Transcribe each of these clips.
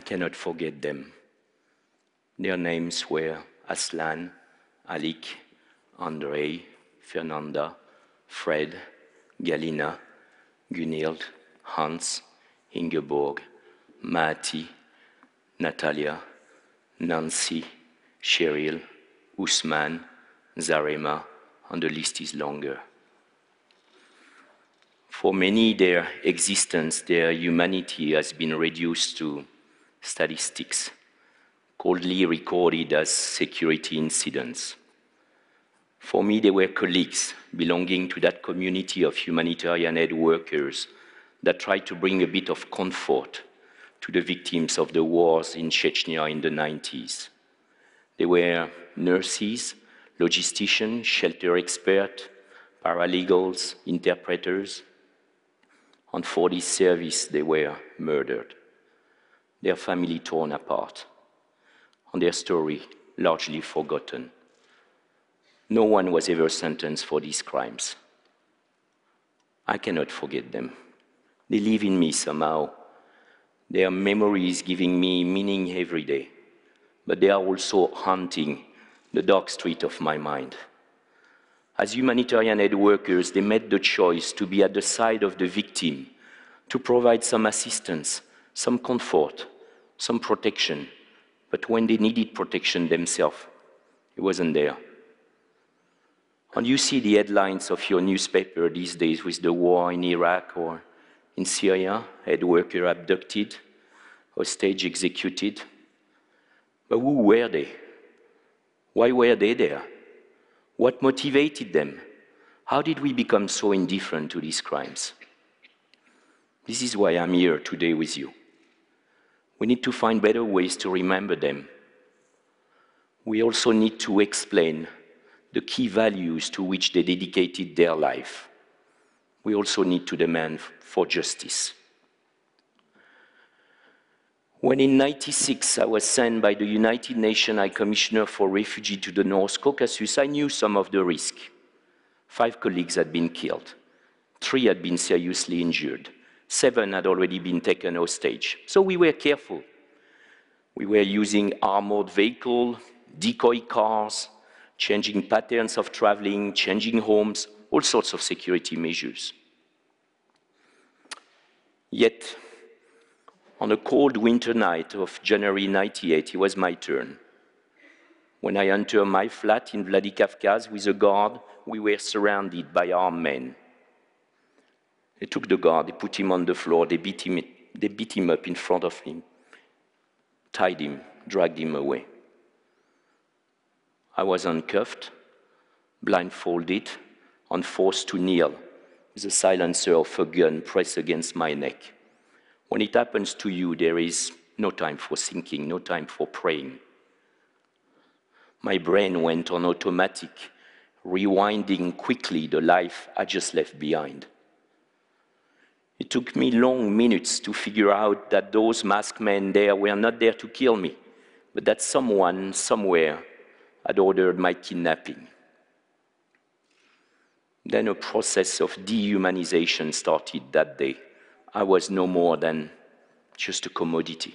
I cannot forget them. Their names were Aslan, Alik, Andrei, Fernanda, Fred, Galina, Gunhild, Hans, Ingeborg, Mati, Natalia, Nancy, Sheryl, Usman, Zarema, and the list is longer. For many, their existence, their humanity has been reduced to statistics, coldly recorded as security incidents. For me, they were colleagues belonging to that community of humanitarian aid workers that tried to bring a bit of comfort to the victims of the wars in Chechnya in the 90s. They were nurses, logisticians, shelter experts, paralegals, interpreters. And for this service, they were murdered, their family torn apart, and their story largely forgotten. No one was ever sentenced for these crimes. I cannot forget them. They live in me somehow. Their memories giving me meaning every day, but they are also haunting the dark street of my mind. As humanitarian aid workers, they made the choice to be at the side of the victim, to provide some assistance, some comfort, some protection. But when they needed protection themselves, it wasn't there. And you see the headlines of your newspaper these days with the war in Iraq or in Syria, head worker abducted, hostage executed. But who were they? Why were they there? What motivated them? How did we become so indifferent to these crimes? This is why I'm here today with you. We need to find better ways to remember them. We also need to explain the key values to which they dedicated their life. We also need to demand for justice. When in 96 I was sent by the United Nations High Commissioner for Refugee to the North Caucasus, I knew some of the risk. Five colleagues had been killed. Three had been seriously injured. Seven had already been taken hostage. So we were careful. We were using armored vehicles, decoy cars, changing patterns of traveling, changing homes, all sorts of security measures. Yet, on a cold winter night of January 98, it was my turn. When I entered my flat in Vladikavkaz with a guard, we were surrounded by armed men. They took the guard, they put him on the floor, they beat him, they beat him up in front of him, tied him, dragged him away. I was uncuffed, blindfolded, and forced to kneel with the silencer of a gun pressed against my neck. When it happens to you, there is no time for thinking, no time for praying. My brain went on automatic, rewinding quickly the life I just left behind. It took me long minutes to figure out that those masked men there were not there to kill me, but that someone, somewhere, had ordered my kidnapping. Then a process of dehumanization started that day. I was no more than just a commodity.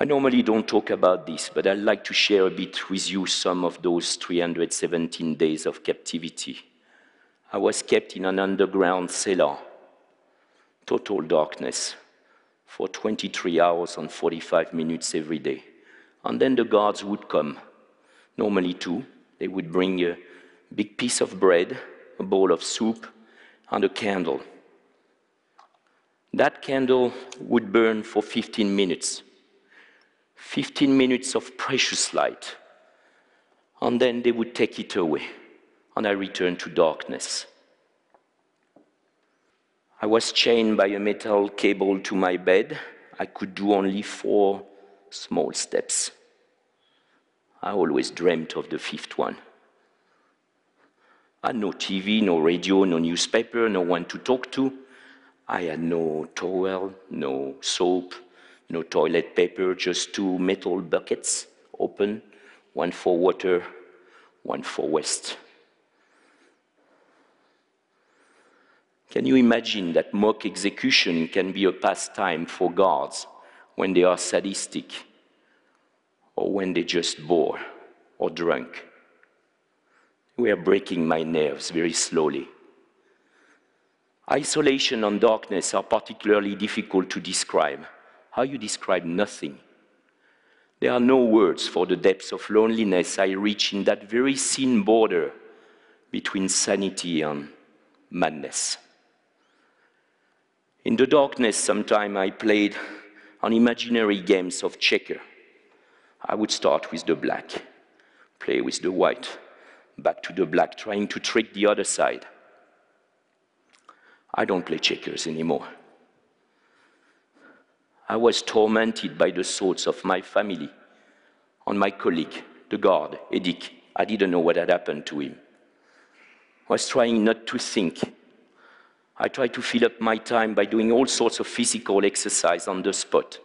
I normally don't talk about this, but I'd like to share a bit with you some of those 317 days of captivity. I was kept in an underground cellar, total darkness, for 23 hours and 45 minutes every day. And then the guards would come, normally two. They would bring a big piece of bread, a bowl of soup, and a candle. That candle would burn for 15 minutes. 15 minutes of precious light. And then they would take it away, and I returned to darkness. I was chained by a metal cable to my bed. I could do only four small steps. I always dreamt of the fifth one. I had no TV, no radio, no newspaper, no one to talk to. I had no towel, no soap, no toilet paper, just two metal buckets open, one for water, one for waste. Can you imagine that mock execution can be a pastime for guards when they are sadistic or when they just bore or drunk? We are breaking my nerves very slowly. Isolation and darkness are particularly difficult to describe. How you describe nothing? There are no words for the depths of loneliness I reach in that very thin border between sanity and madness. In the darkness, sometime I played on imaginary games of checker. I would start with the black, play with the white, back to the black, trying to trick the other side. I don't play checkers anymore. I was tormented by the thoughts of my family, on my colleague, the guard, Edik. I didn't know what had happened to him. I was trying not to think. I try to fill up my time by doing all sorts of physical exercise on the spot.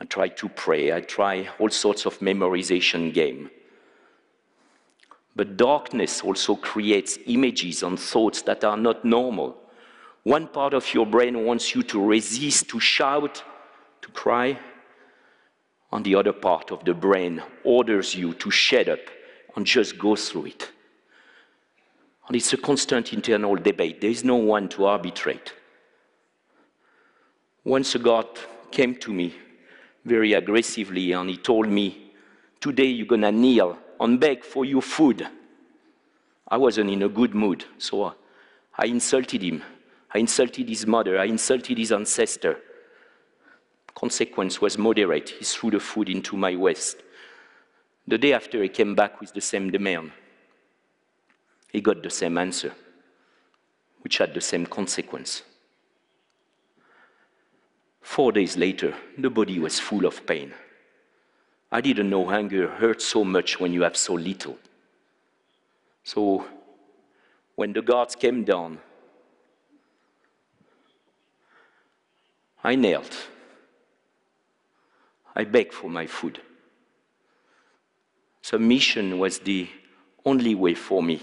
I try to pray. I try all sorts of memorization game. But darkness also creates images and thoughts that are not normal. One part of your brain wants you to resist, to shout, to cry. And the other part of the brain orders you to shut up and just go through it. And it's a constant internal debate. There is no one to arbitrate. Once a God came to me very aggressively and he told me, Today you're going to kneel and beg for your food. I wasn't in a good mood, so I insulted him. I insulted his mother. I insulted his ancestor. Consequence was moderate. He threw the food into my waste. The day after, he came back with the same demand. He got the same answer, which had the same consequence. Four days later, the body was full of pain. I didn't know hunger hurts so much when you have so little. So, when the guards came down, I knelt. I begged for my food. Submission was the only way for me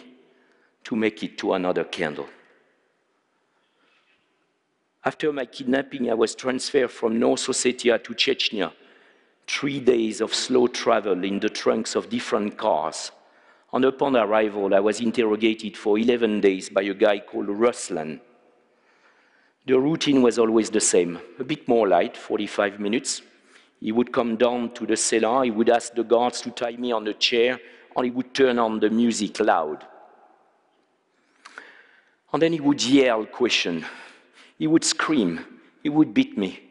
to make it to another candle. After my kidnapping, I was transferred from North Ossetia to Chechnya. Three days of slow travel in the trunks of different cars. And upon arrival, I was interrogated for 11 days by a guy called Ruslan. The routine was always the same, a bit more light, 45 minutes. He would come down to the cellar, he would ask the guards to tie me on a chair, and he would turn on the music loud. And then he would yell question. He would scream. He would beat me.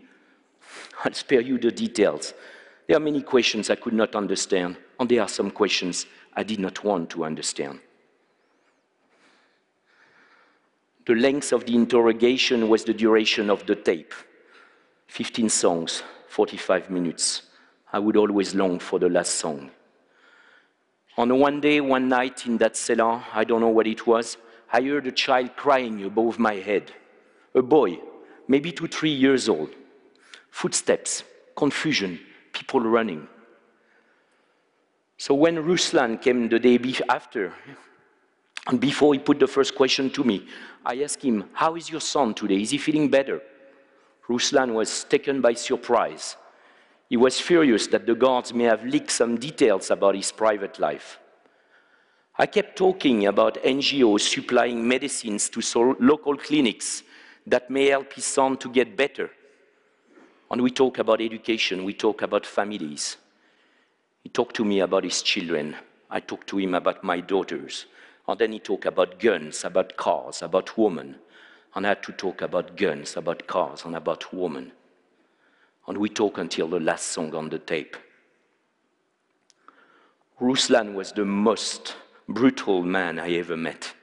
I'll spare you the details. There are many questions I could not understand, and there are some questions I did not want to understand. The length of the interrogation was the duration of the tape 15 songs, 45 minutes. I would always long for the last song. On one day, one night in that cellar, I don't know what it was, I heard a child crying above my head. A boy, maybe two, three years old. Footsteps, confusion, people running. So when Ruslan came the day after, and before he put the first question to me, I asked him, How is your son today? Is he feeling better? Ruslan was taken by surprise. He was furious that the guards may have leaked some details about his private life. I kept talking about NGOs supplying medicines to local clinics that may help his son to get better. And we talk about education, we talk about families. He talked to me about his children. I talked to him about my daughters. And then he talked about guns, about cars, about women. And I had to talk about guns, about cars, and about women. And we talked until the last song on the tape. Ruslan was the most brutal man I ever met.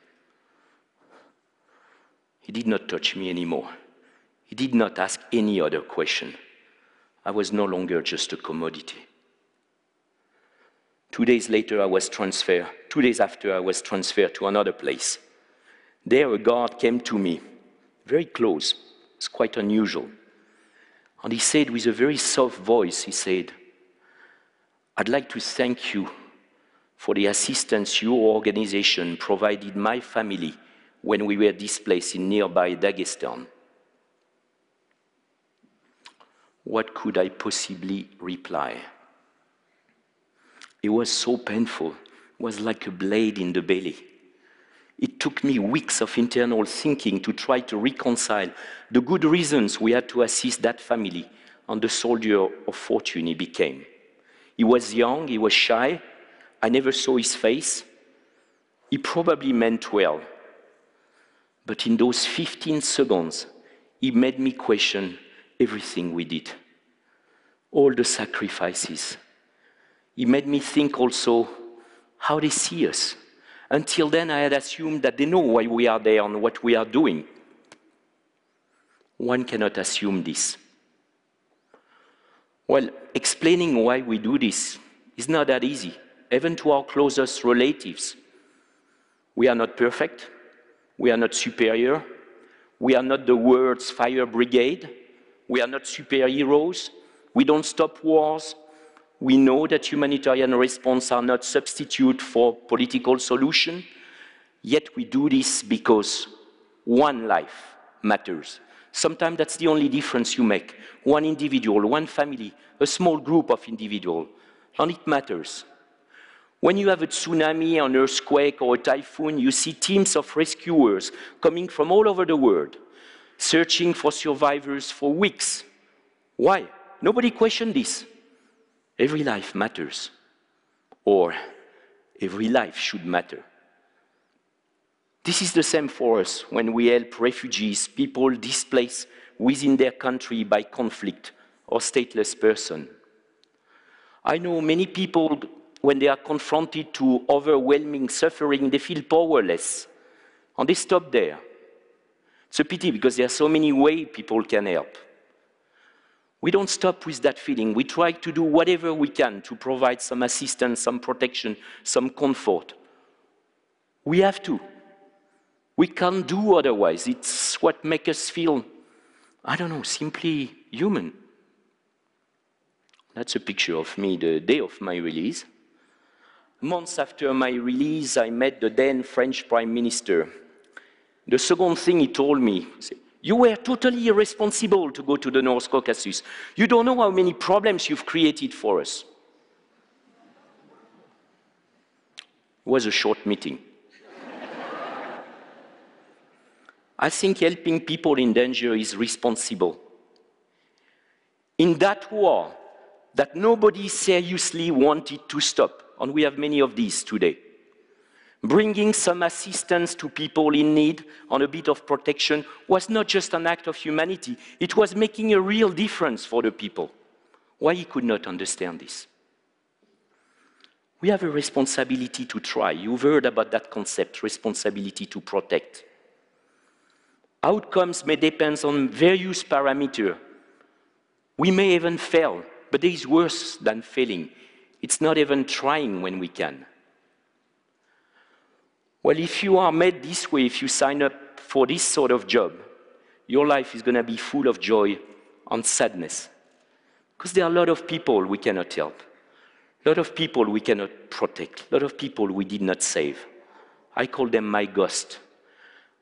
He did not touch me anymore. He did not ask any other question. I was no longer just a commodity. Two days later, I was transferred. Two days after, I was transferred to another place. There, a guard came to me, very close. It's quite unusual. And he said, with a very soft voice, he said, I'd like to thank you for the assistance your organization provided my family when we were displaced in nearby Dagestan. What could I possibly reply? It was so painful. It was like a blade in the belly. It took me weeks of internal thinking to try to reconcile the good reasons we had to assist that family and the soldier of fortune he became. He was young, he was shy, I never saw his face. He probably meant well. But in those 15 seconds, he made me question everything we did, all the sacrifices. He made me think also how they see us. Until then, I had assumed that they know why we are there and what we are doing. One cannot assume this. Well, explaining why we do this is not that easy even to our closest relatives. We are not perfect. We are not superior. We are not the world's fire brigade. We are not superheroes. We don't stop wars. We know that humanitarian response are not substitute for political solution. Yet we do this because one life matters. Sometimes that's the only difference you make. One individual, one family, a small group of individuals, and it matters. When you have a tsunami, an earthquake, or a typhoon, you see teams of rescuers coming from all over the world, searching for survivors for weeks. Why? Nobody questioned this. Every life matters, or every life should matter. This is the same for us when we help refugees, people displaced within their country by conflict or stateless person. I know many people when they are confronted to overwhelming suffering, they feel powerless. And they stop there. It's a pity because there are so many ways people can help. We don't stop with that feeling. We try to do whatever we can to provide some assistance, some protection, some comfort. We have to. We can't do otherwise. It's what makes us feel, I don't know, simply human. That's a picture of me the day of my release. Months after my release, I met the then French Prime Minister. The second thing he told me, you were totally irresponsible to go to the North Caucasus. You don't know how many problems you've created for us. It was a short meeting. I think helping people in danger is responsible. In that war that nobody seriously wanted to stop, and we have many of these today. Bringing some assistance to people in need and a bit of protection was not just an act of humanity, it was making a real difference for the people. Why he could not understand this? We have a responsibility to try. You've heard about that concept, responsibility to protect. Outcomes may depend on various parameters. We may even fail, but there is worse than failing. It's not even trying when we can. Well, if you are made this way, if you sign up for this sort of job, your life is going to be full of joy and sadness. Because there are a lot of people we cannot help, a lot of people we cannot protect, a lot of people we did not save. I call them my ghost.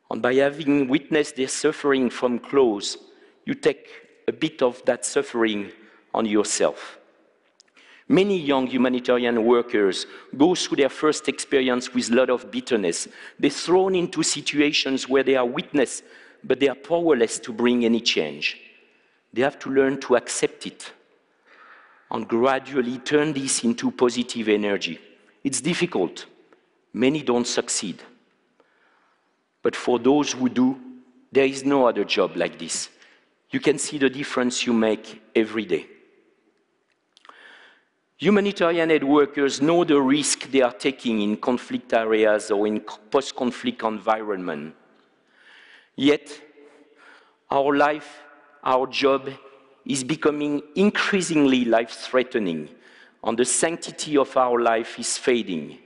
And by having witnessed their suffering from close, you take a bit of that suffering on yourself. Many young humanitarian workers go through their first experience with a lot of bitterness. They're thrown into situations where they are witness, but they are powerless to bring any change. They have to learn to accept it and gradually turn this into positive energy. It's difficult. Many don't succeed. But for those who do, there is no other job like this. You can see the difference you make every day. Humanitarian aid workers know the risk they are taking in conflict areas or in post-conflict environment. Yet, our life, our job is becoming increasingly life-threatening, and the sanctity of our life is fading.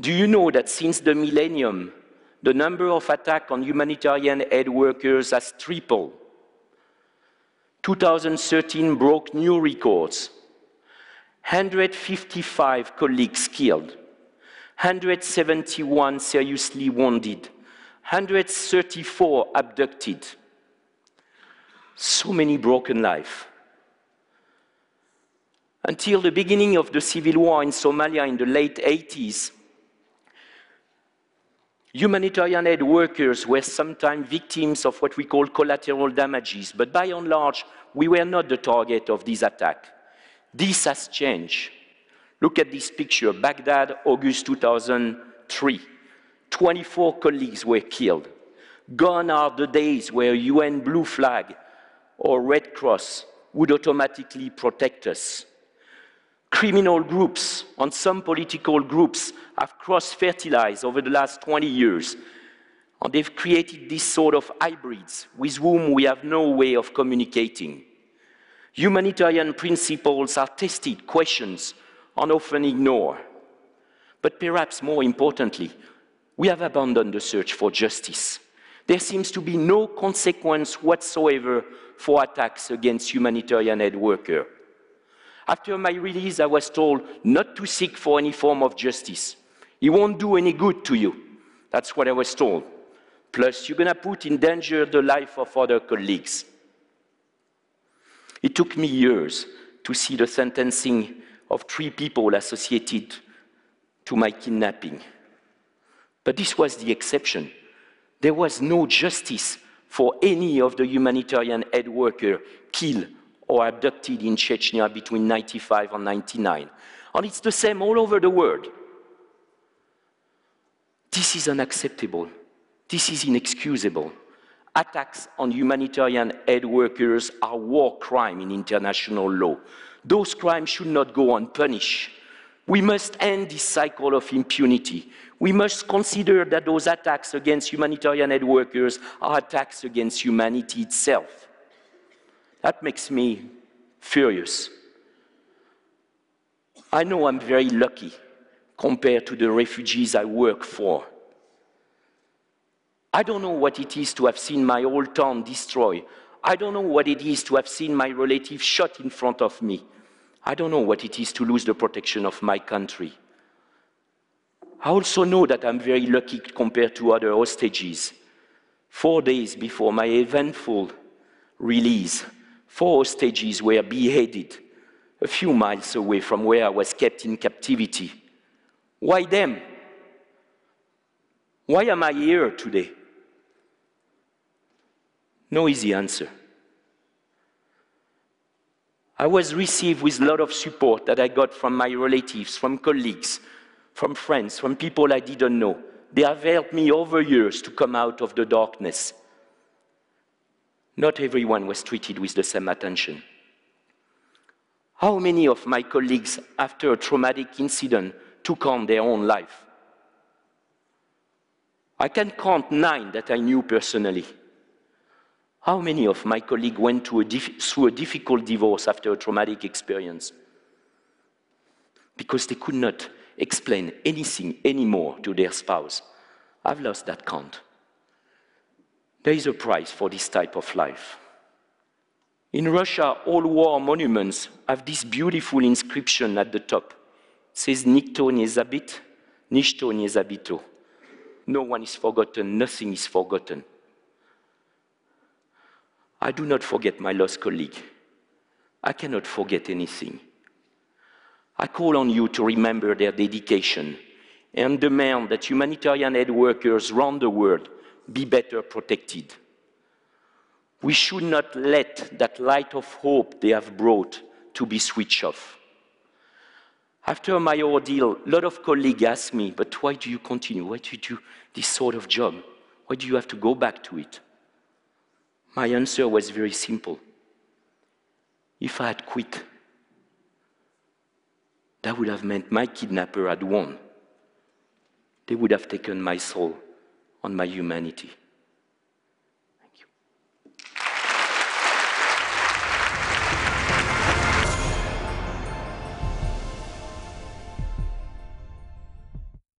Do you know that since the millennium, the number of attacks on humanitarian aid workers has tripled? 2013 broke new records. 155 colleagues killed, 171 seriously wounded, 134 abducted. So many broken lives. Until the beginning of the civil war in Somalia in the late 80s, humanitarian aid workers were sometimes victims of what we call collateral damages, but by and large, we were not the target of this attack. This has changed. Look at this picture, Baghdad, August 2003. 24 colleagues were killed. Gone are the days where UN Blue Flag or Red Cross would automatically protect us criminal groups and some political groups have cross-fertilized over the last 20 years. And they've created this sort of hybrids with whom we have no way of communicating. Humanitarian principles are tested, questions, and often ignored. But perhaps more importantly, we have abandoned the search for justice. There seems to be no consequence whatsoever for attacks against humanitarian aid workers. After my release, I was told not to seek for any form of justice. It won't do any good to you. That's what I was told. Plus, you're going to put in danger the life of other colleagues. It took me years to see the sentencing of three people associated to my kidnapping. But this was the exception. There was no justice for any of the humanitarian aid workers killed or abducted in Chechnya between 95 and 99. And it's the same all over the world. This is unacceptable. This is inexcusable. Attacks on humanitarian aid workers are war crime in international law. Those crimes should not go unpunished. We must end this cycle of impunity. We must consider that those attacks against humanitarian aid workers are attacks against humanity itself. That makes me furious. I know I'm very lucky compared to the refugees I work for. I don't know what it is to have seen my old town destroyed. I don't know what it is to have seen my relative shot in front of me. I don't know what it is to lose the protection of my country. I also know that I'm very lucky compared to other hostages. Four days before my eventful release, Four hostages were beheaded a few miles away from where I was kept in captivity. Why them? Why am I here today? No easy answer. I was received with a lot of support that I got from my relatives, from colleagues, from friends, from people I didn't know. They have helped me over years to come out of the darkness. Not everyone was treated with the same attention. How many of my colleagues, after a traumatic incident, took on their own life? I can count nine that I knew personally. How many of my colleagues went a through a difficult divorce after a traumatic experience? Because they could not explain anything anymore to their spouse. I've lost that count. There is a price for this type of life. In Russia, all war monuments have this beautiful inscription at the top. It says, Nikto nie zabit, nishto nie. No one is forgotten, nothing is forgotten. I do not forget my lost colleague. I cannot forget anything. I call on you to remember their dedication and demand that humanitarian aid workers around the world be better protected. We should not let that light of hope they have brought to be switched off. After my ordeal, a lot of colleagues asked me, but why do you continue? Why do you do this sort of job? Why do you have to go back to it? My answer was very simple. If I had quit, that would have meant my kidnapper had won. They would have taken my soul on my humanity.